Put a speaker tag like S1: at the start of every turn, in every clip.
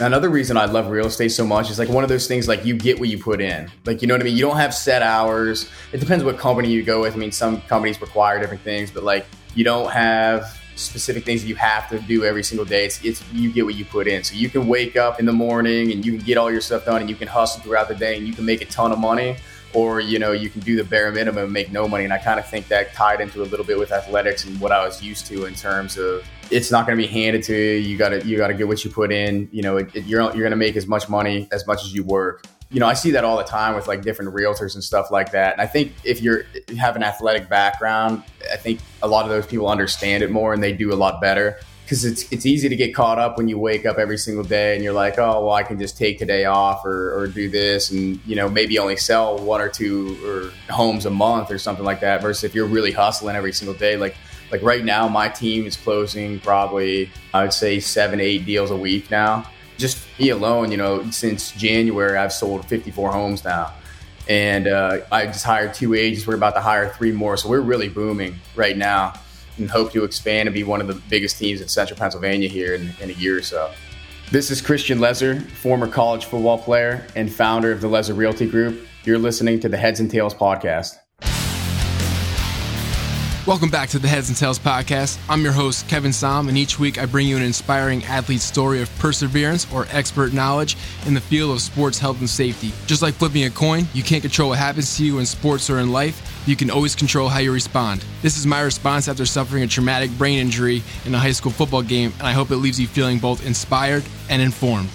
S1: Another reason I love real estate so much is like one of those things like you get what you put in. Like, you know what I mean? You don't have set hours. It depends what company you go with. I mean, some companies require different things, but like you don't have specific things that you have to do every single day. It's, it's you get what you put in. So you can wake up in the morning and you can get all your stuff done and you can hustle throughout the day and you can make a ton of money or you know you can do the bare minimum and make no money and i kind of think that tied into a little bit with athletics and what i was used to in terms of it's not going to be handed to you. You got to you got to get what you put in. You know it, it, you're, you're going to make as much money as much as you work. You know i see that all the time with like different realtors and stuff like that. And i think if you're if you have an athletic background i think a lot of those people understand it more and they do a lot better. Because it's it's easy to get caught up when you wake up every single day and you're like, oh well, I can just take today off or, or do this and you know maybe only sell one or two or homes a month or something like that. Versus if you're really hustling every single day, like like right now, my team is closing probably I would say seven eight deals a week now. Just me alone, you know, since January, I've sold 54 homes now. And uh, I just hired two agents. We're about to hire three more. So we're really booming right now and hope to expand and be one of the biggest teams in central Pennsylvania here in, in a year or so. This is Christian Lezer, former college football player and founder of the Lezer Realty Group. You're listening to the Heads and Tails podcast.
S2: Welcome back to the Heads and Tails podcast. I'm your host, Kevin Som, and each week I bring you an inspiring athlete story of perseverance or expert knowledge in the field of sports health and safety. Just like flipping a coin, you can't control what happens to you in sports or in life, you can always control how you respond. This is my response after suffering a traumatic brain injury in a high school football game, and I hope it leaves you feeling both inspired and informed.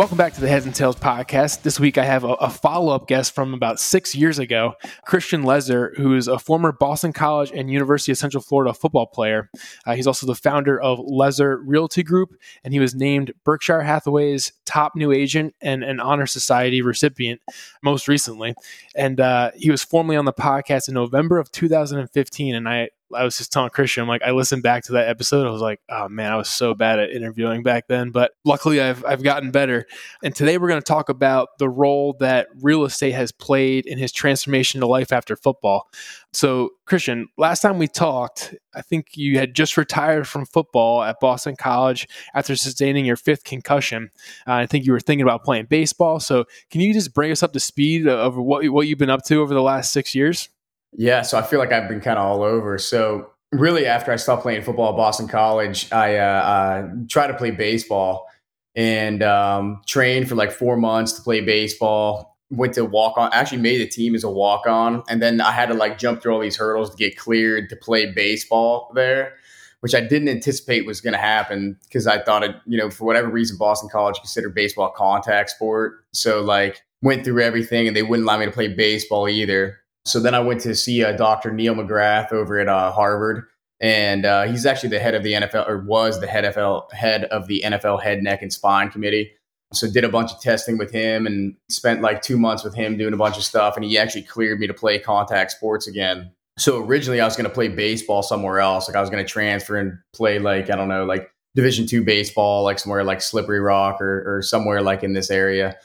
S2: Welcome back to the Heads and Tails podcast. This week I have a, a follow up guest from about six years ago, Christian Lezer, who is a former Boston College and University of Central Florida football player. Uh, he's also the founder of Lezer Realty Group, and he was named Berkshire Hathaway's top new agent and an Honor Society recipient most recently. And uh, he was formerly on the podcast in November of 2015. And I I was just telling Christian, I'm like, I listened back to that episode. I was like, oh man, I was so bad at interviewing back then, but luckily I've, I've gotten better. And today we're going to talk about the role that real estate has played in his transformation to life after football. So, Christian, last time we talked, I think you had just retired from football at Boston College after sustaining your fifth concussion. Uh, I think you were thinking about playing baseball. So, can you just bring us up to speed of what, what you've been up to over the last six years?
S1: Yeah, so I feel like I've been kind of all over. So really, after I stopped playing football at Boston College, I uh, uh, tried to play baseball and um, trained for like four months to play baseball. Went to walk on, actually made the team as a walk on, and then I had to like jump through all these hurdles to get cleared to play baseball there, which I didn't anticipate was going to happen because I thought it, you know, for whatever reason, Boston College considered baseball contact sport. So like went through everything, and they wouldn't allow me to play baseball either. So then I went to see uh, Dr. Neil McGrath over at uh, Harvard, and uh, he's actually the head of the NFL, or was the head NFL head of the NFL head, neck, and spine committee. So did a bunch of testing with him, and spent like two months with him doing a bunch of stuff, and he actually cleared me to play contact sports again. So originally I was going to play baseball somewhere else, like I was going to transfer and play like I don't know, like Division two baseball, like somewhere like Slippery Rock or, or somewhere like in this area.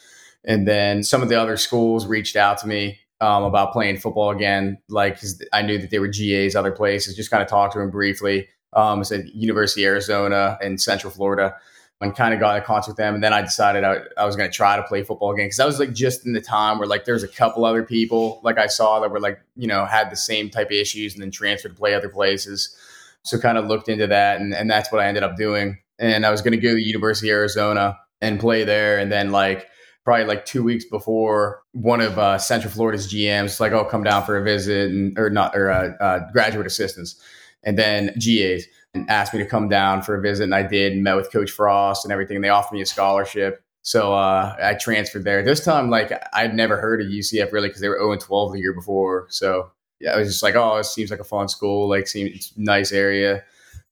S1: And then some of the other schools reached out to me um, about playing football again. Like I knew that they were GAs other places. Just kind of talked to him briefly. Um, I said University of Arizona and Central Florida, and kind of got in contact with them. And then I decided I, I was going to try to play football again because I was like just in the time where like there's a couple other people like I saw that were like you know had the same type of issues and then transferred to play other places. So kind of looked into that, and, and that's what I ended up doing. And I was going to go to the University of Arizona and play there, and then like probably like two weeks before one of uh, Central Florida's GMs like, "Oh, come down for a visit," and or not or uh, uh, graduate assistants, and then GAs and asked me to come down for a visit, and I did. And met with Coach Frost and everything. And they offered me a scholarship, so uh, I transferred there. This time, like I'd never heard of UCF really because they were 0 12 the year before. So yeah, I was just like, "Oh, it seems like a fun school. Like, seems nice area."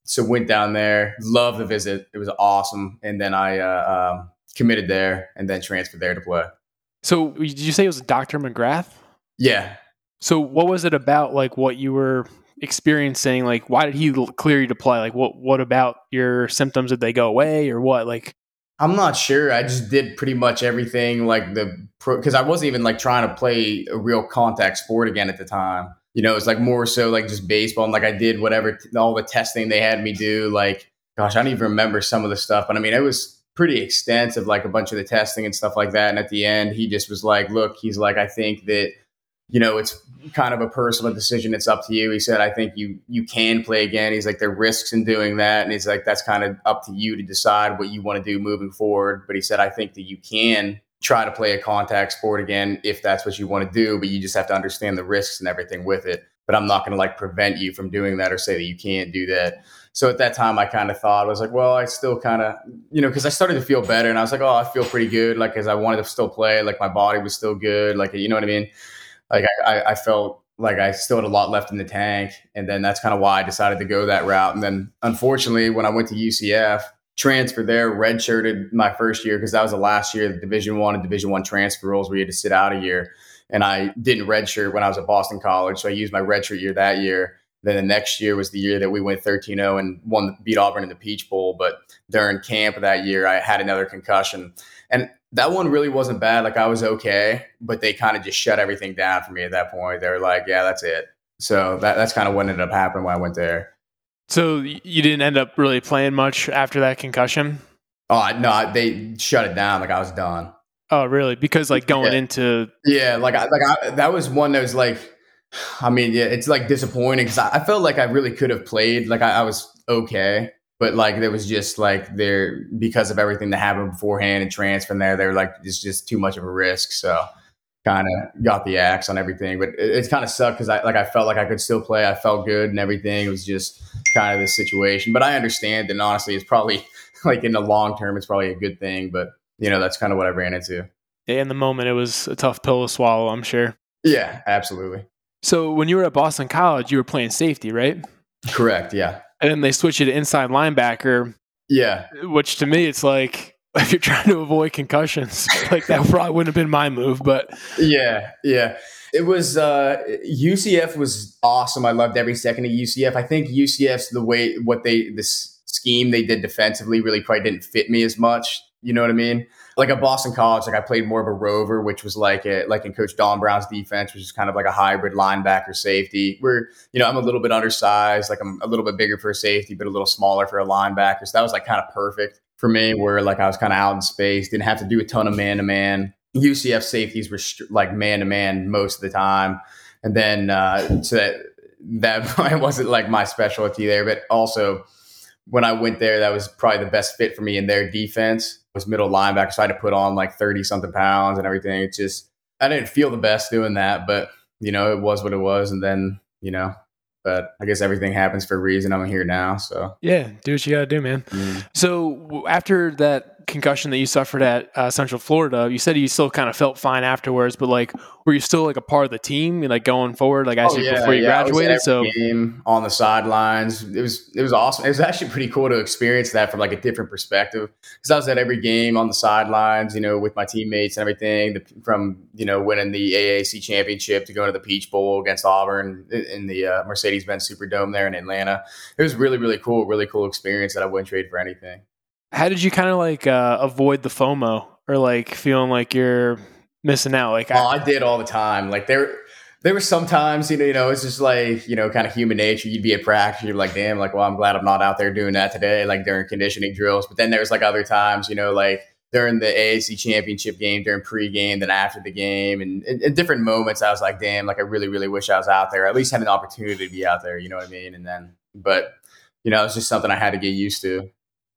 S1: So went down there, loved the visit. It was awesome, and then I. Uh, um, committed there and then transferred there to play.
S2: So did you say it was Dr. McGrath?
S1: Yeah.
S2: So what was it about like what you were experiencing? Like why did he clear you to play? Like what what about your symptoms did they go away or what? Like
S1: I'm not sure. I just did pretty much everything like the because I wasn't even like trying to play a real contact sport again at the time. You know, it's like more so like just baseball and like I did whatever all the testing they had me do like gosh, I don't even remember some of the stuff, but I mean, it was pretty extensive, like a bunch of the testing and stuff like that. And at the end, he just was like, look, he's like, I think that, you know, it's kind of a personal decision. It's up to you. He said, I think you, you can play again. He's like, there are risks in doing that. And he's like, that's kind of up to you to decide what you want to do moving forward. But he said, I think that you can try to play a contact sport again if that's what you want to do, but you just have to understand the risks and everything with it. But I'm not going to like prevent you from doing that or say that you can't do that. So at that time, I kind of thought I was like, well, I still kind of, you know, because I started to feel better, and I was like, oh, I feel pretty good, like because I wanted to still play, like my body was still good, like you know what I mean. Like I, I felt like I still had a lot left in the tank, and then that's kind of why I decided to go that route. And then unfortunately, when I went to UCF, transferred there, redshirted my first year because that was the last year the Division One and Division One transfer rules where you had to sit out a year. And I didn't redshirt when I was at Boston College, so I used my redshirt year that year. Then the next year was the year that we went 13 0 and won, beat Auburn in the Peach Bowl. But during camp that year, I had another concussion. And that one really wasn't bad. Like I was okay, but they kind of just shut everything down for me at that point. They were like, yeah, that's it. So that, that's kind of what ended up happening when I went there.
S2: So you didn't end up really playing much after that concussion?
S1: Oh, no, they shut it down. Like I was done.
S2: Oh, really? Because like going
S1: yeah.
S2: into
S1: yeah, like I, like I, that was one that was like I mean, yeah, it's like disappointing because I, I, felt like I really could have played. Like I, I, was okay, but like there was just like there because of everything that happened beforehand and transferring there, they were like it's just too much of a risk. So kind of got the axe on everything, but it, it kind of sucked because I like I felt like I could still play. I felt good and everything. It was just kind of this situation, but I understand and honestly, it's probably like in the long term, it's probably a good thing. But you know, that's kind of what I ran into.
S2: Yeah, in the moment, it was a tough pill to swallow. I'm sure.
S1: Yeah, absolutely.
S2: So when you were at Boston College, you were playing safety, right?
S1: Correct. Yeah.
S2: And then they switch you to inside linebacker.
S1: Yeah.
S2: Which to me, it's like if you're trying to avoid concussions, like that probably wouldn't have been my move. But
S1: yeah, yeah. It was uh, UCF was awesome. I loved every second of UCF. I think UCF's the way what they this scheme they did defensively really probably didn't fit me as much. You know what I mean? Like a Boston College, like I played more of a rover, which was like a, like in Coach Don Brown's defense, which is kind of like a hybrid linebacker safety. Where you know I'm a little bit undersized, like I'm a little bit bigger for a safety, but a little smaller for a linebacker. So that was like kind of perfect for me, where like I was kind of out in space, didn't have to do a ton of man to man. UCF safeties were st- like man to man most of the time, and then uh, so that that wasn't like my specialty there, but also when I went there, that was probably the best fit for me in their defense. Was middle linebacker, so I had to put on like 30 something pounds and everything. It's just, I didn't feel the best doing that, but you know, it was what it was. And then, you know, but I guess everything happens for a reason. I'm here now. So,
S2: yeah, do what you got to do, man. Mm. So, after that concussion that you suffered at uh, Central Florida, you said you still kind of felt fine afterwards, but like, were you still like a part of the team, like going forward, like as oh, you yeah, before you yeah. graduated?
S1: so game on the sidelines, it was it was awesome. It was actually pretty cool to experience that from like a different perspective because I was at every game on the sidelines, you know, with my teammates and everything. The, from you know winning the AAC championship to going to the Peach Bowl against Auburn in the uh, Mercedes-Benz Superdome there in Atlanta, it was really really cool, really cool experience that I wouldn't trade for anything.
S2: How did you kind of like uh, avoid the FOMO or like feeling like you're missing out? Like,
S1: oh, I, I did all the time. Like there, there were sometimes, you know, you know, it's just like, you know, kind of human nature. You'd be at practice, you're like, damn, like, well, I'm glad I'm not out there doing that today, like during conditioning drills. But then there's like other times, you know, like during the AAC championship game, during pregame, then after the game, and in different moments, I was like, damn, like I really, really wish I was out there. At least had an opportunity to be out there. You know what I mean? And then, but you know, it's just something I had to get used to.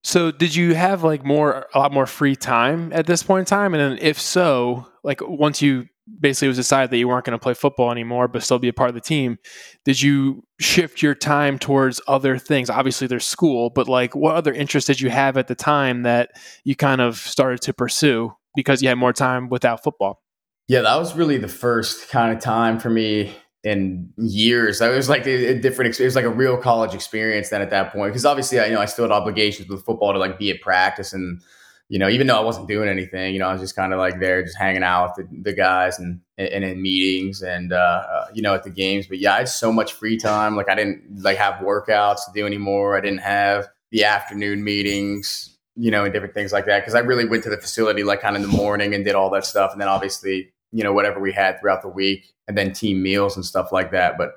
S2: So did you have like more a lot more free time at this point in time? And then if so, like once you basically was decided that you weren't going to play football anymore but still be a part of the team, did you shift your time towards other things? Obviously there's school, but like what other interests did you have at the time that you kind of started to pursue because you had more time without football?
S1: Yeah, that was really the first kind of time for me in years. It was like a, a different. It was like a real college experience then at that point. Because obviously, I you know I still had obligations with football to like be at practice and you know even though I wasn't doing anything, you know I was just kind of like there, just hanging out with the, the guys and and in meetings and uh, uh, you know at the games. But yeah, I had so much free time. Like I didn't like have workouts to do anymore. I didn't have the afternoon meetings you know, and different things like that. Cause I really went to the facility like kind of in the morning and did all that stuff. And then obviously you know whatever we had throughout the week, and then team meals and stuff like that. But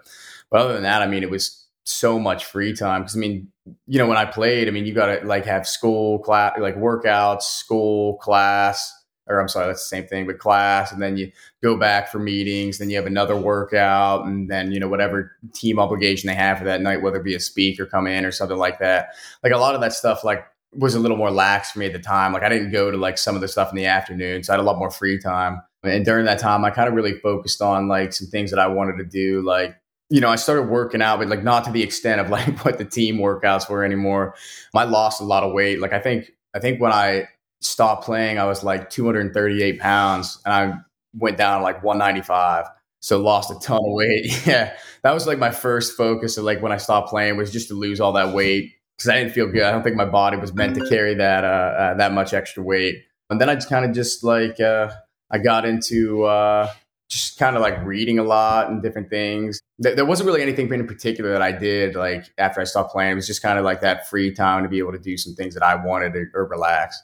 S1: but other than that, I mean, it was so much free time because I mean, you know, when I played, I mean, you got to like have school class, like workouts, school class, or I'm sorry, that's the same thing, but class, and then you go back for meetings, then you have another workout, and then you know whatever team obligation they have for that night, whether it be a speaker come in or something like that. Like a lot of that stuff, like was a little more lax for me at the time. Like I didn't go to like some of the stuff in the afternoon, so I had a lot more free time. And during that time, I kind of really focused on like some things that I wanted to do, like you know, I started working out, but like not to the extent of like what the team workouts were anymore. I lost a lot of weight. Like I think I think when I stopped playing, I was like 238 pounds, and I went down like 195. So lost a ton of weight. yeah, that was like my first focus of like when I stopped playing was just to lose all that weight because I didn't feel good. I don't think my body was meant to carry that uh, uh that much extra weight. And then I just kind of just like uh, I got into uh, just kind of like reading a lot and different things. There wasn't really anything in particular that I did like after I stopped playing. It was just kind of like that free time to be able to do some things that I wanted or relax.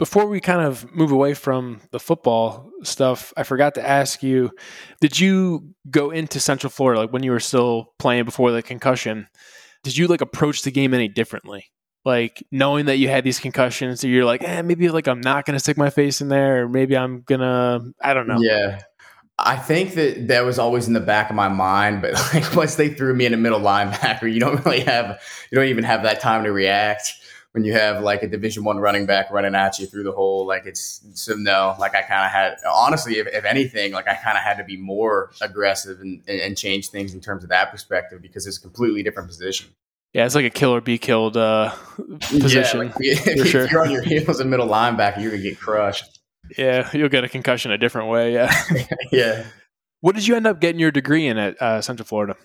S2: Before we kind of move away from the football stuff, I forgot to ask you: Did you go into Central Florida like when you were still playing before the concussion? Did you like approach the game any differently? Like knowing that you had these concussions, so you're like, eh, maybe like I'm not gonna stick my face in there, or maybe I'm gonna, I don't know.
S1: Yeah, I think that that was always in the back of my mind, but like once they threw me in a middle linebacker, you don't really have, you don't even have that time to react when you have like a division one running back running at you through the hole like it's so no like i kind of had honestly if, if, anything like i kind of had to be more aggressive and, and change things in terms of that perspective because it's a completely different position
S2: yeah, it's like a kill or be killed uh, position. Yeah, like,
S1: if, sure. if you're on your heels and middle linebacker, you're gonna get crushed.
S2: Yeah, you'll get a concussion a different way. Yeah,
S1: yeah.
S2: What did you end up getting your degree in at uh, Central Florida?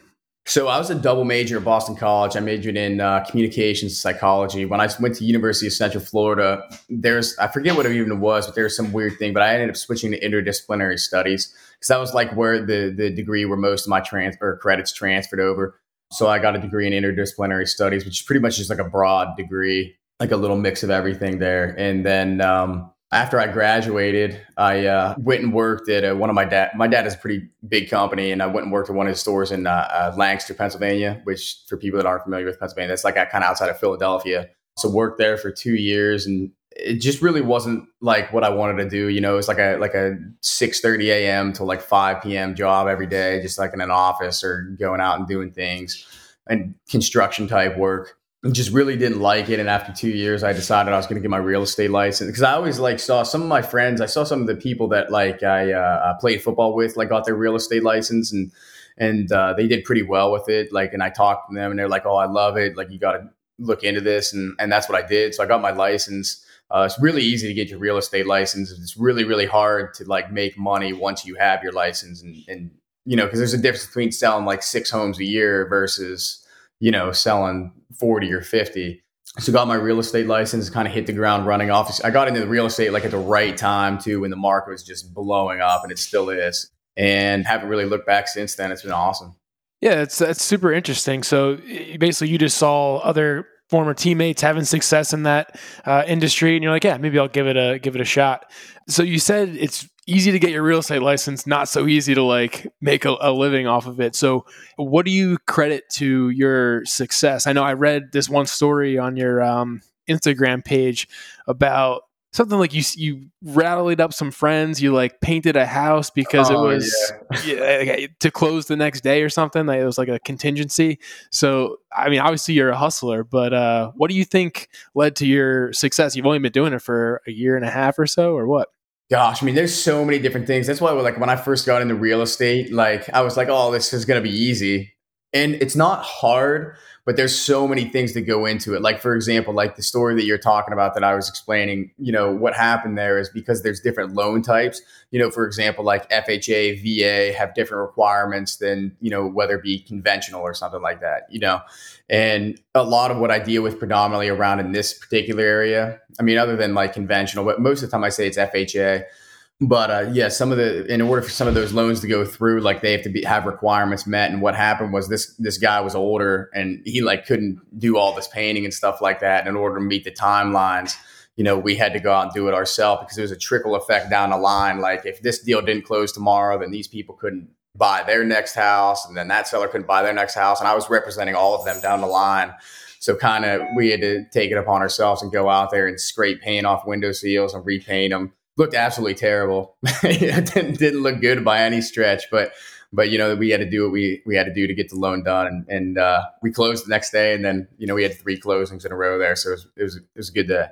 S1: So I was a double major at Boston College. I majored in uh, communications psychology. When I went to University of Central Florida, there's I forget what it even was, but there was some weird thing. But I ended up switching to interdisciplinary studies because that was like where the the degree where most of my transfer credits transferred over. So I got a degree in interdisciplinary studies, which is pretty much just like a broad degree, like a little mix of everything there. And then um, after I graduated, I uh, went and worked at uh, one of my dad. My dad has a pretty big company, and I went and worked at one of his stores in uh, uh, Lancaster, Pennsylvania. Which, for people that aren't familiar with Pennsylvania, that's like kind of outside of Philadelphia. So worked there for two years, and it just really wasn't like what I wanted to do. You know, it's like a like a six thirty a.m. to like five p.m. job every day, just like in an office or going out and doing things and construction type work just really didn't like it. And after two years, I decided I was going to get my real estate license because I always like saw some of my friends. I saw some of the people that like I uh, played football with, like got their real estate license and and uh, they did pretty well with it. Like, and I talked to them, and they're like, "Oh, I love it. Like, you got to look into this." And and that's what I did. So I got my license. Uh, it's really easy to get your real estate license. It's really really hard to like make money once you have your license, and and you know because there's a difference between selling like six homes a year versus you know, selling 40 or 50. So got my real estate license, kind of hit the ground running off. I got into the real estate like at the right time too, when the market was just blowing up and it still is. And haven't really looked back since then. It's been awesome.
S2: Yeah, it's that's super interesting. So basically, you just saw other former teammates having success in that uh, industry, and you're like, yeah, maybe I'll give it a give it a shot. So you said it's easy to get your real estate license, not so easy to like make a, a, living off of it. So, what do you credit to your success? I know I read this one story on your um, Instagram page about something like you you rallied up some friends, you like painted a house because oh, it was yeah. yeah, to close the next day or something. Like it was like a contingency. So, I mean, obviously you're a hustler, but uh, what do you think led to your success? You've only been doing it for a year and a half or so, or what?
S1: Gosh, I mean, there's so many different things. That's why, like, when I first got into real estate, like, I was like, oh, this is going to be easy. And it's not hard, but there's so many things that go into it. Like, for example, like the story that you're talking about that I was explaining, you know, what happened there is because there's different loan types. You know, for example, like FHA, VA have different requirements than, you know, whether it be conventional or something like that, you know. And a lot of what I deal with predominantly around in this particular area, I mean, other than like conventional, but most of the time I say it's FHA but uh, yeah, some of the in order for some of those loans to go through, like they have to be, have requirements met. And what happened was this this guy was older and he like couldn't do all this painting and stuff like that. And in order to meet the timelines, you know, we had to go out and do it ourselves because there was a trickle effect down the line. Like if this deal didn't close tomorrow, then these people couldn't buy their next house, and then that seller couldn't buy their next house, and I was representing all of them down the line. So kind of we had to take it upon ourselves and go out there and scrape paint off window seals and repaint them. Looked absolutely terrible. didn't, didn't look good by any stretch, but but you know we had to do what we we had to do to get the loan done, and, and uh, we closed the next day, and then you know we had three closings in a row there, so it was it was, it was a good day.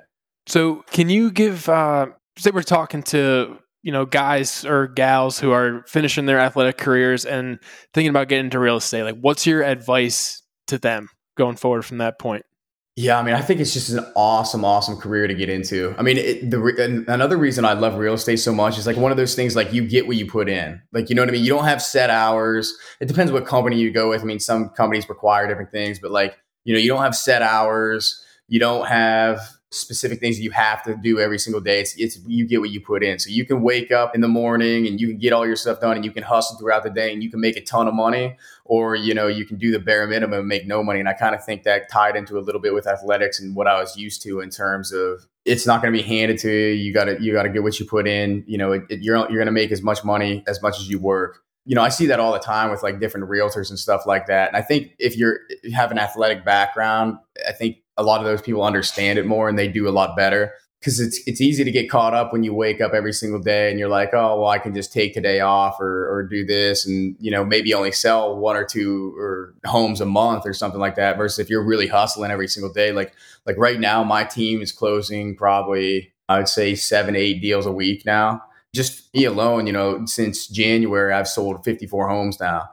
S2: So can you give? Uh, say we're talking to you know guys or gals who are finishing their athletic careers and thinking about getting into real estate. Like, what's your advice to them going forward from that point?
S1: Yeah, I mean, I think it's just an awesome, awesome career to get into. I mean, it, the another reason I love real estate so much is like one of those things like you get what you put in. Like, you know what I mean? You don't have set hours. It depends what company you go with. I mean, some companies require different things, but like, you know, you don't have set hours. You don't have specific things you have to do every single day. It's, it's you get what you put in. So you can wake up in the morning and you can get all your stuff done and you can hustle throughout the day and you can make a ton of money or you know you can do the bare minimum and make no money. And I kind of think that tied into a little bit with athletics and what I was used to in terms of it's not going to be handed to you. You got to you got to get what you put in. You know, it, it, you're you're going to make as much money as much as you work you know, I see that all the time with like different realtors and stuff like that. And I think if you're if you have an athletic background, I think a lot of those people understand it more and they do a lot better because it's it's easy to get caught up when you wake up every single day and you're like, oh well, I can just take today off or or do this and you know maybe only sell one or two or homes a month or something like that. Versus if you're really hustling every single day, like like right now, my team is closing probably I would say seven eight deals a week now. Just me alone, you know, since January, I've sold 54 homes now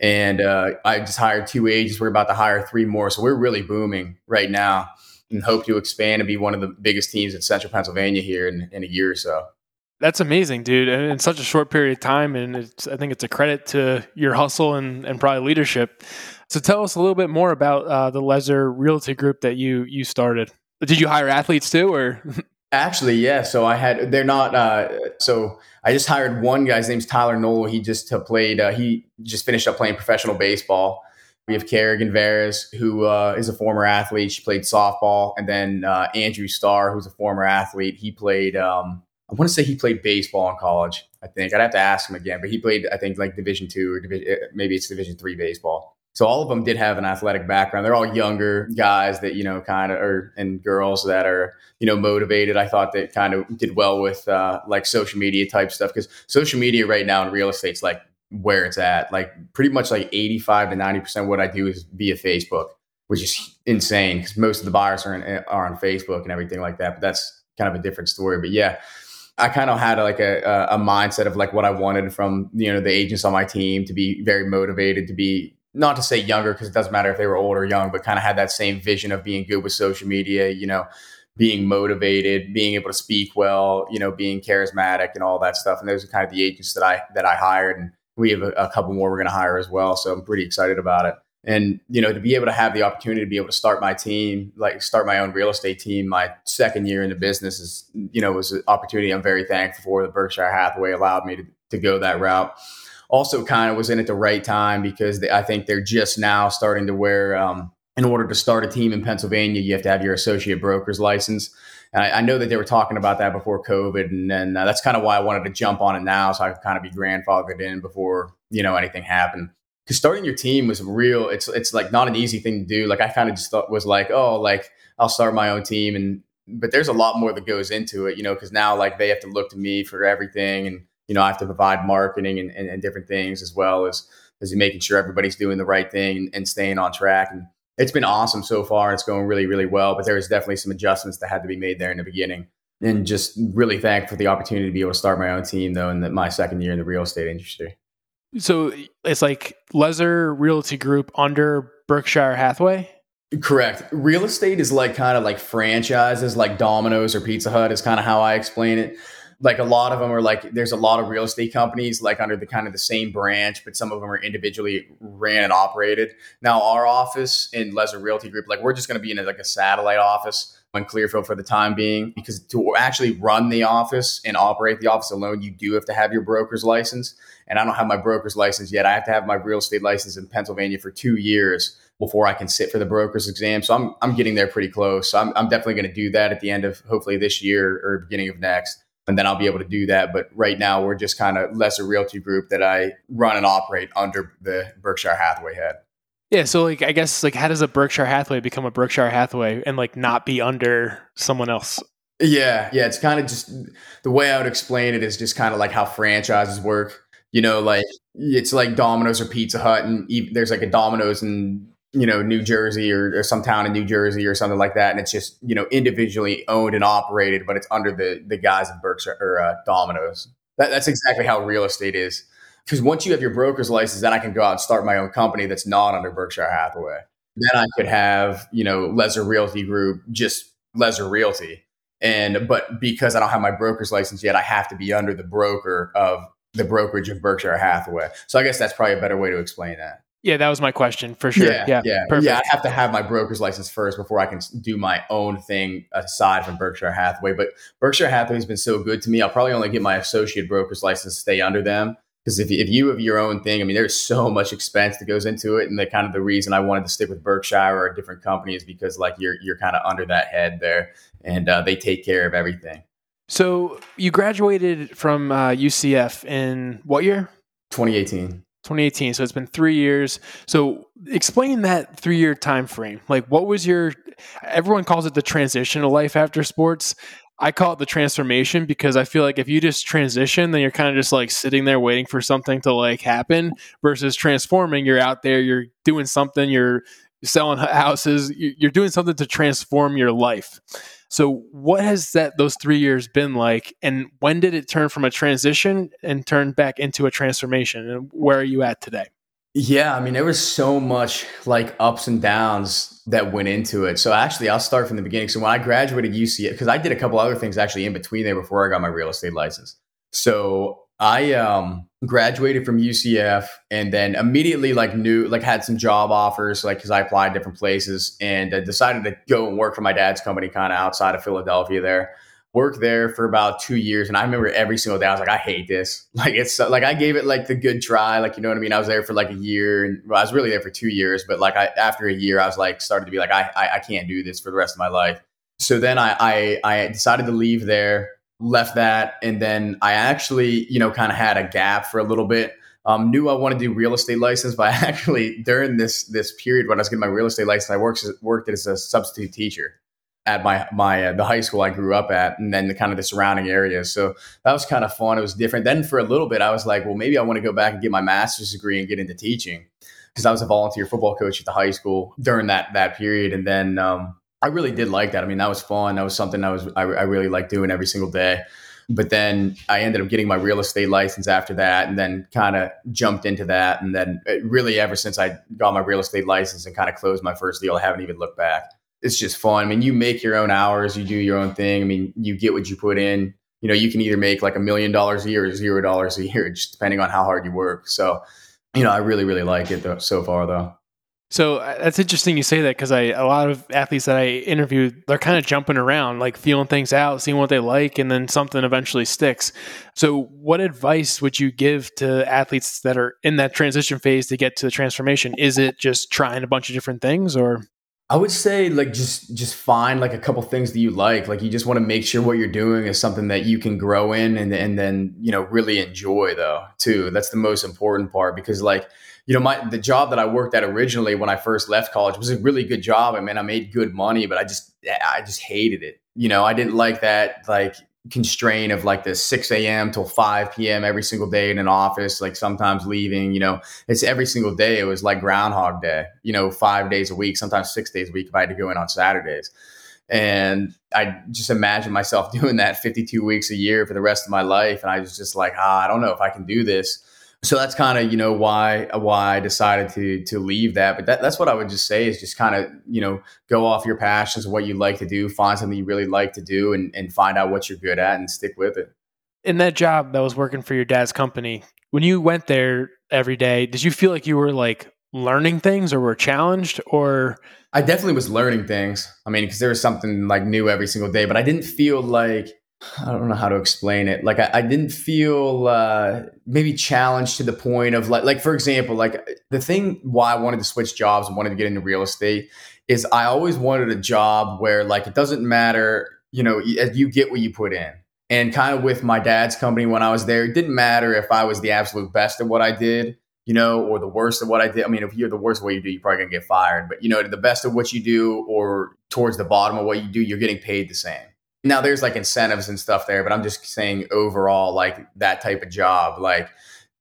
S1: and uh, I just hired two agents. We're about to hire three more, so we're really booming right now, and hope to expand and be one of the biggest teams in Central Pennsylvania here in, in a year or so.
S2: That's amazing, dude. And in such a short period of time, and I think it's a credit to your hustle and, and probably leadership. So tell us a little bit more about uh, the Lezer Realty Group that you you started. Did you hire athletes too, or?
S1: Actually, yeah. So I had they're not. Uh, so I just hired one guy. His name's Tyler Knoll. He just played. Uh, he just finished up playing professional baseball. We have Kerrigan Veras, who uh, is a former athlete. She played softball, and then uh, Andrew Starr, who's a former athlete. He played. Um, I want to say he played baseball in college. I think I'd have to ask him again, but he played. I think like Division two or uh, maybe it's Division three baseball. So all of them did have an athletic background. They're all younger guys that you know kind of are and girls that are you know motivated. I thought that kind of did well with uh, like social media type stuff because social media right now in real estate's like where it's at. Like pretty much like eighty five to ninety percent of what I do is via Facebook, which is insane because most of the buyers are in, are on Facebook and everything like that. But that's kind of a different story. But yeah. I kind of had like a, a mindset of like what I wanted from you know the agents on my team to be very motivated to be not to say younger because it doesn't matter if they were old or young, but kind of had that same vision of being good with social media, you know, being motivated, being able to speak well, you know, being charismatic and all that stuff. And those are kind of the agents that I that I hired, and we have a, a couple more we're going to hire as well. So I'm pretty excited about it. And you know, to be able to have the opportunity to be able to start my team, like start my own real estate team, my second year in the business is, you know, was an opportunity I'm very thankful for. The Berkshire Hathaway allowed me to, to go that route also kind of was in at the right time because they, I think they're just now starting to wear. Um, in order to start a team in Pennsylvania, you have to have your associate broker's license. And I, I know that they were talking about that before COVID, and, and uh, that's kind of why I wanted to jump on it now, so I could kind of be grandfathered in before you know anything happened. Because starting your team was real. It's it's like not an easy thing to do. Like I kind of just thought was like, oh, like I'll start my own team, and but there's a lot more that goes into it, you know, because now like they have to look to me for everything, and you know, I have to provide marketing and, and, and different things as well as as making sure everybody's doing the right thing and, and staying on track. And it's been awesome so far. It's going really, really well. But there was definitely some adjustments that had to be made there in the beginning. And just really thankful for the opportunity to be able to start my own team though in the, my second year in the real estate industry.
S2: So it's like Lezer Realty Group under Berkshire Hathaway?
S1: Correct. Real estate is like kind of like franchises, like Domino's or Pizza Hut is kind of how I explain it like a lot of them are like there's a lot of real estate companies like under the kind of the same branch but some of them are individually ran and operated now our office in lezer realty group like we're just going to be in like a satellite office in clearfield for the time being because to actually run the office and operate the office alone you do have to have your broker's license and i don't have my broker's license yet i have to have my real estate license in pennsylvania for two years before I can sit for the broker's exam. So I'm, I'm getting there pretty close. So I'm, I'm definitely going to do that at the end of hopefully this year or beginning of next and then I'll be able to do that. But right now, we're just kind of Lezer realty group that I run and operate under the Berkshire Hathaway head.
S2: Yeah, so like I guess like how does a Berkshire Hathaway become a Berkshire Hathaway and like not be under someone else?
S1: Yeah, yeah, it's kind of just the way I would explain it is just kind of like how franchises work. You know, like it's like Domino's or Pizza Hut, and there's like a Domino's in you know New Jersey or, or, some town in New Jersey or something like that, and it's just you know individually owned and operated, but it's under the the guise of Berkshire or uh, Domino's. That, that's exactly how real estate is. Because once you have your broker's license, then I can go out and start my own company that's not under Berkshire Hathaway. Then I could have you know Lezer Realty Group, just Lezer Realty, and but because I don't have my broker's license yet, I have to be under the broker of the brokerage of Berkshire Hathaway. So I guess that's probably a better way to explain that.
S2: Yeah, that was my question for sure.
S1: Yeah, yeah, yeah. Perfect. yeah. I have to have my broker's license first before I can do my own thing aside from Berkshire Hathaway. But Berkshire Hathaway has been so good to me. I'll probably only get my associate broker's license to stay under them because if, if you have your own thing, I mean, there's so much expense that goes into it, and the kind of the reason I wanted to stick with Berkshire or a different company is because like you're you're kind of under that head there, and uh, they take care of everything.
S2: So you graduated from uh, UCF in what year?
S1: 2018.
S2: 2018 so it's been three years. So explain that three year time frame like what was your everyone calls it the transition of life after sports. I call it the transformation because i feel like if you just transition then you're kind of just like sitting there waiting for something to like happen versus transforming. You're out there you're doing something you're selling houses you're doing something to transform your life so, what has that those three years been like, and when did it turn from a transition and turn back into a transformation? And where are you at today?
S1: Yeah, I mean, there was so much like ups and downs that went into it. So actually, I'll start from the beginning. So when I graduated UCF, because I did a couple other things actually in between there before I got my real estate license. So I um, graduated from UCF and then immediately like knew like had some job offers like because I applied different places and uh, decided to go and work for my dad's company kind of outside of Philadelphia there. Worked there for about two years and I remember every single day I was like I hate this. Like it's like I gave it like the good try like you know what I mean? I was there for like a year and well, I was really there for two years but like I after a year I was like started to be like I I, I can't do this for the rest of my life. So then I, I I decided to leave there left that and then i actually you know kind of had a gap for a little bit. Um, knew i wanted to do real estate license but I actually during this this period when i was getting my real estate license i worked worked as a substitute teacher at my my uh, the high school i grew up at and then the kind of the surrounding areas. So that was kind of fun. It was different. Then for a little bit i was like well maybe i want to go back and get my master's degree and get into teaching. Because i was a volunteer football coach at the high school during that that period and then um, I really did like that. I mean, that was fun. That was something I was I, I really liked doing every single day. But then I ended up getting my real estate license after that, and then kind of jumped into that. And then uh, really, ever since I got my real estate license and kind of closed my first deal, I haven't even looked back. It's just fun. I mean, you make your own hours, you do your own thing. I mean, you get what you put in. You know, you can either make like a million dollars a year or zero dollars a year, just depending on how hard you work. So, you know, I really, really like it though, so far, though.
S2: So uh, that's interesting you say that because I a lot of athletes that I interviewed they're kind of jumping around, like feeling things out, seeing what they like, and then something eventually sticks. So, what advice would you give to athletes that are in that transition phase to get to the transformation? Is it just trying a bunch of different things, or
S1: I would say like just just find like a couple things that you like. Like you just want to make sure what you're doing is something that you can grow in and and then, you know, really enjoy though, too. That's the most important part because like you know, my the job that I worked at originally when I first left college was a really good job. I mean, I made good money, but I just I just hated it. You know, I didn't like that like constraint of like the 6 a.m. till 5 p.m. every single day in an office, like sometimes leaving, you know, it's every single day. It was like Groundhog Day, you know, five days a week, sometimes six days a week if I had to go in on Saturdays. And I just imagine myself doing that 52 weeks a year for the rest of my life. And I was just like, ah, I don't know if I can do this so that's kind of you know why why I decided to to leave that. But that, that's what I would just say is just kind of you know go off your passions, what you like to do, find something you really like to do, and and find out what you're good at and stick with it.
S2: In that job that was working for your dad's company, when you went there every day, did you feel like you were like learning things or were challenged or?
S1: I definitely was learning things. I mean, because there was something like new every single day, but I didn't feel like I don't know how to explain it. Like I, I didn't feel uh, maybe challenged to the point of like, like for example, like the thing why I wanted to switch jobs and wanted to get into real estate is I always wanted a job where like it doesn't matter, you know, you get what you put in. And kind of with my dad's company when I was there, it didn't matter if I was the absolute best at what I did, you know, or the worst of what I did. I mean, if you're the worst of what you do, you're probably gonna get fired. But you know, the best of what you do or towards the bottom of what you do, you're getting paid the same. Now there's like incentives and stuff there, but I'm just saying overall, like that type of job, like,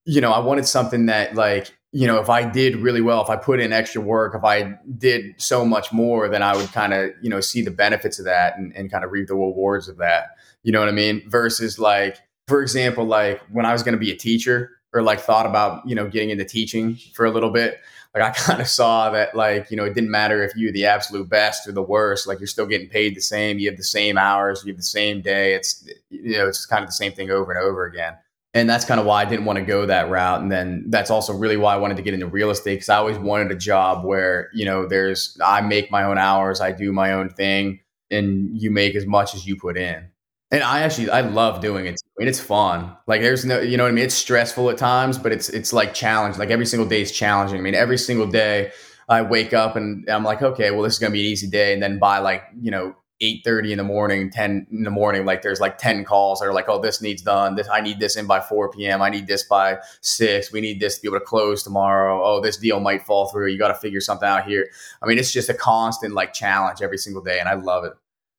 S1: you know, I wanted something that like you know, if I did really well, if I put in extra work, if I did so much more, then I would kind of, you know, see the benefits of that and, and kind of reap the rewards of that. You know what I mean? Versus like, for example, like when I was going to be a teacher or like thought about, you know, getting into teaching for a little bit, like I kind of saw that like, you know, it didn't matter if you're the absolute best or the worst, like you're still getting paid the same. You have the same hours, you have the same day. It's, you know, it's kind of the same thing over and over again and that's kind of why I didn't want to go that route. And then that's also really why I wanted to get into real estate because I always wanted a job where you know there's I make my own hours, I do my own thing, and you make as much as you put in. And I actually I love doing it. I mean, it's fun. Like there's no, you know what I mean. It's stressful at times, but it's it's like challenge. Like every single day is challenging. I mean, every single day I wake up and I'm like, okay, well, this is gonna be an easy day. And then by like you know 8.30 in the morning 10 in the morning like there's like 10 calls that are like oh this needs done this i need this in by 4 p.m i need this by 6 we need this to be able to close tomorrow oh this deal might fall through you got to figure something out here i mean it's just a constant like challenge every single day and i love it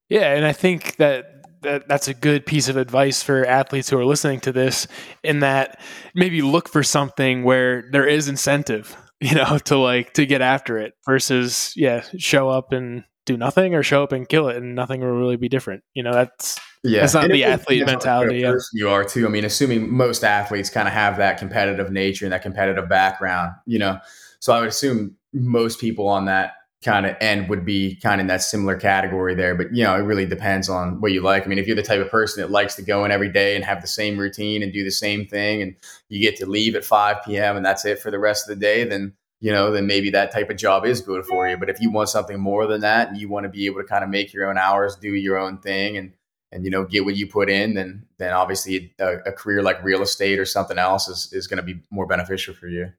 S2: yeah and i think that that that's a good piece of advice for athletes who are listening to this in that maybe look for something where there is incentive you know to like to get after it versus yeah show up and do nothing or show up and kill it and nothing will really be different. You know, that's yeah. That's not and the athlete mentality.
S1: Yeah. You are too. I mean, assuming most athletes kind of have that competitive nature and that competitive background, you know. So I would assume most people on that kind of end would be kind of in that similar category there. But you know, it really depends on what you like. I mean, if you're the type of person that likes to go in every day and have the same routine and do the same thing, and you get to leave at 5 p.m. and that's it for the rest of the day, then you know, then maybe that type of job is good for you. But if you want something more than that and you want to be able to kind of make your own hours, do your own thing and and you know get what you put in, then then obviously a, a career like real estate or something else is is going to be more beneficial for you.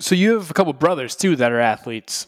S2: So you have a couple brothers too that are athletes.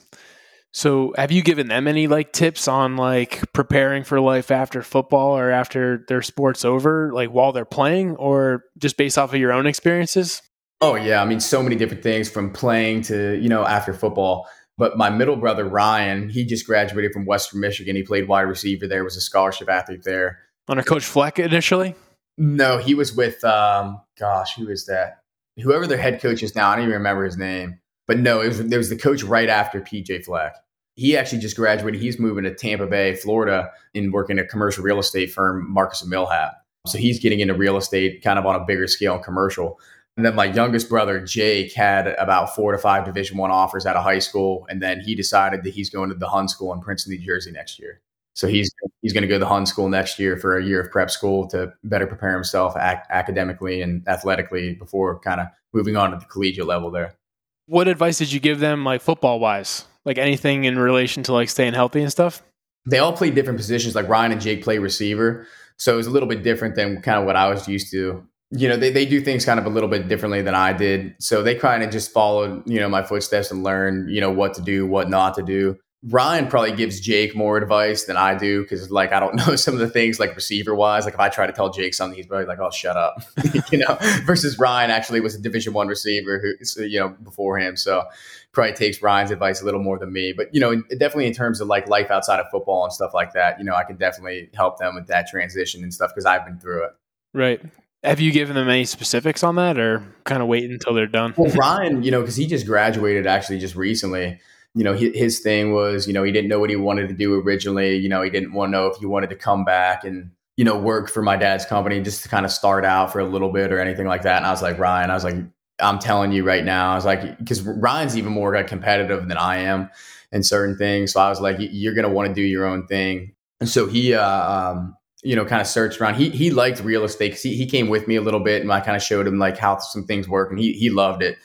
S2: So have you given them any like tips on like preparing for life after football or after their sports over, like while they're playing, or just based off of your own experiences?
S1: Oh yeah, I mean so many different things from playing to you know after football. But my middle brother Ryan, he just graduated from Western Michigan. He played wide receiver there, was a scholarship athlete there.
S2: Under Coach Fleck initially?
S1: No, he was with um, gosh, who is that? Whoever their head coach is now, I don't even remember his name. But no, it was there was the coach right after PJ Fleck. He actually just graduated. He's moving to Tampa Bay, Florida, and working at a commercial real estate firm, Marcus and Millichap. So he's getting into real estate kind of on a bigger scale and commercial. And then my youngest brother Jake had about four to five Division One offers out of high school, and then he decided that he's going to the Hun School in Princeton, New Jersey next year. So he's he's going to go to the Hun School next year for a year of prep school to better prepare himself ac- academically and athletically before kind of moving on to the collegiate level there.
S2: What advice did you give them, like football wise? Like anything in relation to like staying healthy and stuff?
S1: They all play different positions. Like Ryan and Jake play receiver, so it was a little bit different than kind of what I was used to you know, they, they do things kind of a little bit differently than I did. So they kind of just followed, you know, my footsteps and learned, you know, what to do, what not to do. Ryan probably gives Jake more advice than I do because, like, I don't know some of the things like receiver wise. Like, if I try to tell Jake something, he's probably like, "Oh, shut up," you know. Versus Ryan actually was a Division One receiver who, you know, before him, so probably takes Ryan's advice a little more than me. But you know, definitely in terms of like life outside of football and stuff like that, you know, I can definitely help them with that transition and stuff because I've been through it.
S2: Right. Have you given them any specifics on that or kind of wait until they're done?
S1: Well, Ryan, you know, because he just graduated actually just recently. You know, his thing was, you know, he didn't know what he wanted to do originally. You know, he didn't want to know if he wanted to come back and, you know, work for my dad's company just to kind of start out for a little bit or anything like that. And I was like, Ryan, I was like, I'm telling you right now, I was like, because Ryan's even more competitive than I am in certain things. So I was like, you're going to want to do your own thing. And so he, uh, um, you know, kind of searched around. He he liked real estate because he, he came with me a little bit, and I kind of showed him like how some things work, and he he loved it.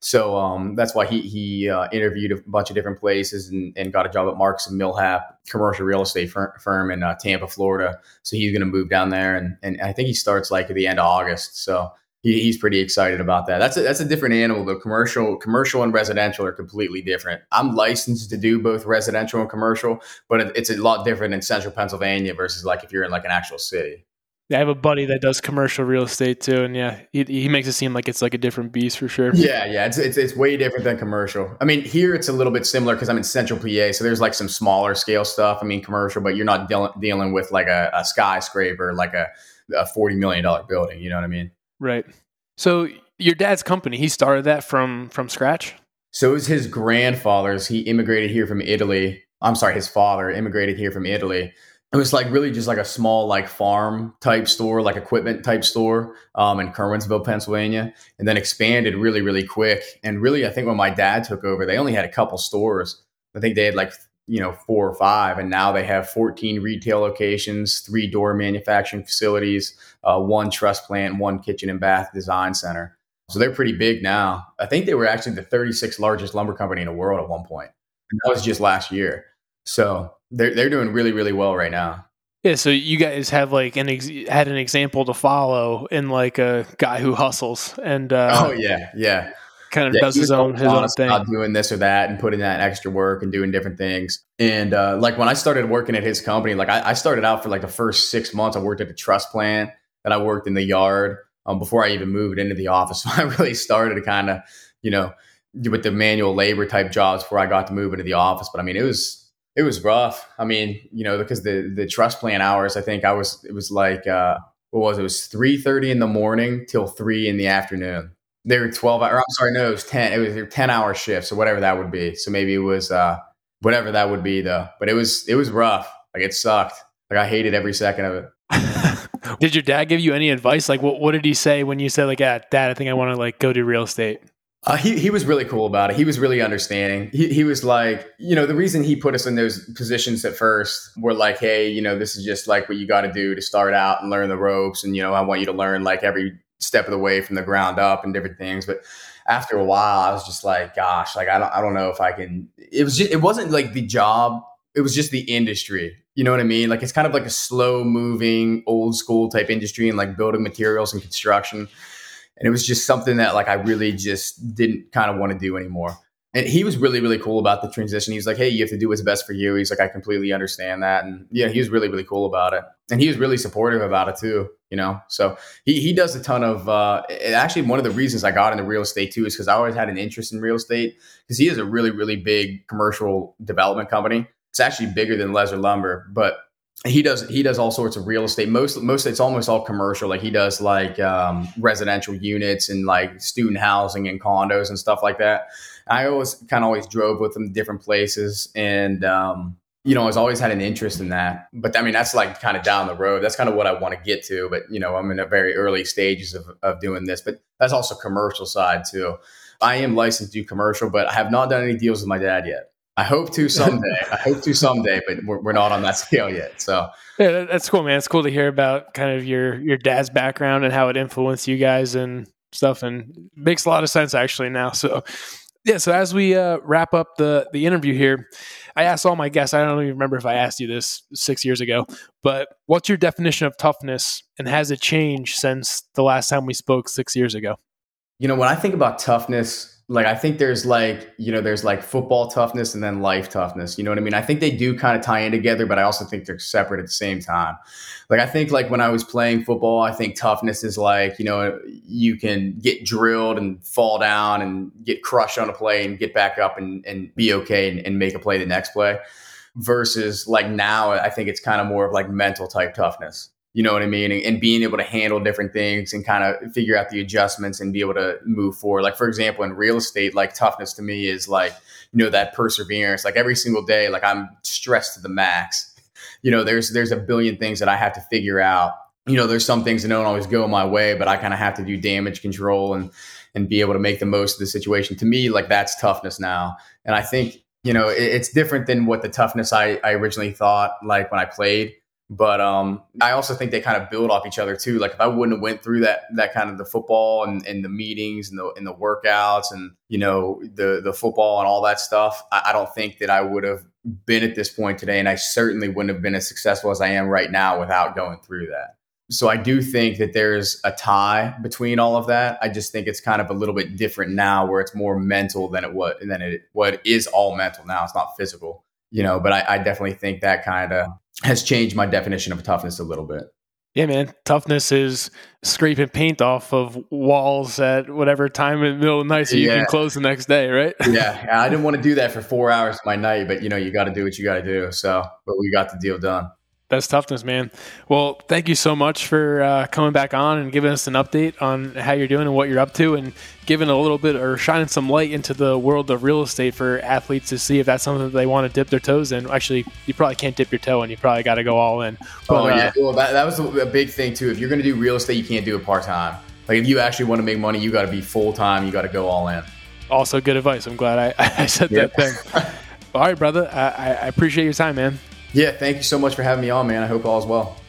S1: So um, that's why he he uh, interviewed a bunch of different places and, and got a job at Marks and Millichap commercial real estate fir- firm in uh, Tampa, Florida. So he's going to move down there, and and I think he starts like at the end of August. So he, he's pretty excited about that. That's a, that's a different animal. The commercial, commercial and residential are completely different. I'm licensed to do both residential and commercial, but it, it's a lot different in central Pennsylvania versus like if you're in like an actual city.
S2: I have a buddy that does commercial real estate too, and yeah, he, he makes it seem like it's like a different beast for sure.
S1: Yeah, yeah, it's, it's it's way different than commercial. I mean, here it's a little bit similar because I'm in Central PA, so there's like some smaller scale stuff. I mean, commercial, but you're not dealing dealing with like a, a skyscraper, like a a forty million dollar building. You know what I mean?
S2: Right. So your dad's company, he started that from from scratch.
S1: So it was his grandfather's. He immigrated here from Italy. I'm sorry, his father immigrated here from Italy it was like really just like a small like farm type store like equipment type store um, in Curwensville pennsylvania and then expanded really really quick. And really i think when my dad took over they only had a couple stores. I think they had like you know four or five and now they have 14 retail locations three door manufacturing facilities uh, one truss plant one kitchen and bath design center. So they're pretty big now. I think they were actually the 36th largest lumber company in the world at one point. point. And that was just last year. So they're they're doing really really well right now.
S2: Yeah, so you guys have like an ex- had an example to follow in like a guy who hustles and uh,
S1: oh yeah yeah
S2: kind of
S1: yeah,
S2: does his own his own thing,
S1: doing this or that and putting that extra work and doing different things. And uh, like when I started working at his company, like I, I, started out for like the first six months, I worked at the truss plant, and I worked in the yard um, before I even moved into the office. So I really started to kind of you know with the manual labor type jobs before I got to move into the office. But I mean, it was it was rough. I mean, you know, because the the truss plant hours, I think I was it was like uh what was it? it was three thirty in the morning till three in the afternoon. They were twelve hour. I'm sorry, no, it was ten. It was ten hour shifts or whatever that would be. So maybe it was uh whatever that would be though. But it was it was rough. Like it sucked. Like I hated every second of
S2: it. did your dad give you any advice? Like what what did he say when you said like, yeah, dad, I think I want to like go do real estate?
S1: Uh, he he was really cool about it. He was really understanding. He he was like, you know, the reason he put us in those positions at first were like, hey, you know, this is just like what you got to do to start out and learn the ropes, and you know, I want you to learn like every step of the way from the ground up and different things. But after a while, I was just like, gosh, like I don't I don't know if I can. It was just it wasn't like the job. It was just the industry. You know what I mean? Like it's kind of like a slow moving, old school type industry and like building materials and construction and it was just something that like I really just didn't kind of want to do anymore. And he was really, really cool about the transition. He was like, "Hey, you have to do what's best for you." He's like, "I completely understand that," and yeah, he was really, really cool about it, and he was really supportive about it too. You know, so he he does a ton of. Uh, actually, one of the reasons I got into real estate too is because I always had an interest in real estate because he has a really, really big commercial development company. It's actually bigger than Lezer Lumber, but he does he does all sorts of real estate most most it's almost all commercial like he does like um, residential units and like student housing and condos and stuff like that i always kind of always drove with him to different places and um, you know, I've always had an interest in that. But I mean, that's like kind of down the road. That's kind of what I want to get to. But, you know, I'm in the very early stages of, of doing this. But that's also commercial side too. I am licensed to do commercial, but I have not done any deals with my dad yet. I hope to someday. I hope to someday, but we're, we're not on that scale yet. So
S2: yeah, that's cool, man. It's cool to hear about kind of your your dad's background and how it influenced you guys and stuff, and makes a lot of sense actually now. So yeah, so as we uh, wrap up the the interview here, I asked all my guests. I don't even remember if I asked you this six years ago, but what's your definition of toughness, and has it changed since the last time we spoke six years ago?
S1: You know, when I think about toughness, like I think there's like you know there's like football toughness and then life toughness. You know what I mean? I think they do kind of tie in together, but I also think they're separate at the same time. Like I think like when I was playing football, I think toughness is like you know you can get drilled and fall down and get crushed on a play and get back up and, and be okay and, and make a play the next play. Versus like now, I think it's kind of more of like mental type toughness you know what I mean? And, and, being able to handle different things and kind of figure out the adjustments and be able to move forward. Like, for example, in real estate, like toughness to me is like, you know, that perseverance. Like every single day, like I'm stressed to the max. You know, there's there's a billion things that I have to figure out. You know, there's some things that don't always go my way, but I kind of have to do damage control and and be able to make the most of the situation. To me, like that's toughness now. And I think, you know, it, it's different than what the toughness I, I originally thought like when I played but um, I also think they kind of build off each other too. Like if I wouldn't have went through that that kind of the football and, and the meetings and the and the workouts and you know the the football and all that stuff, I, I don't think that I would have been at this point today, and I certainly wouldn't have been as successful as I am right now without going through that. So I do think that there's a tie between all of that. I just think it's kind of a little bit different now, where it's more mental than it was than it what is all mental now. It's not physical, you know. But I, I definitely think that kind of has changed my definition of toughness a little bit.
S2: Yeah, man. Toughness is scraping paint off of walls at whatever time in the middle of the night so you yeah. can close the next day, right?
S1: yeah. I didn't want to do that for four hours of my night, but you know, you got to do what you got to do. So, but we got the deal done.
S2: That's toughness, man. Well, thank you so much for uh, coming back on and giving us an update on how you're doing and what you're up to, and giving a little bit or shining some light into the world of real estate for athletes to see if that's something that they want to dip their toes in. Actually, you probably can't dip your toe, and you probably got to go all in.
S1: But, oh yeah, uh, well that, that was a big thing too. If you're going to do real estate, you can't do it part time. Like if you actually want to make money, you got to be full time. You got to go all in.
S2: Also, good advice. I'm glad I, I said that thing. all right, brother. I, I appreciate your time, man.
S1: Yeah, thank you so much for having me on, man. I hope all is well.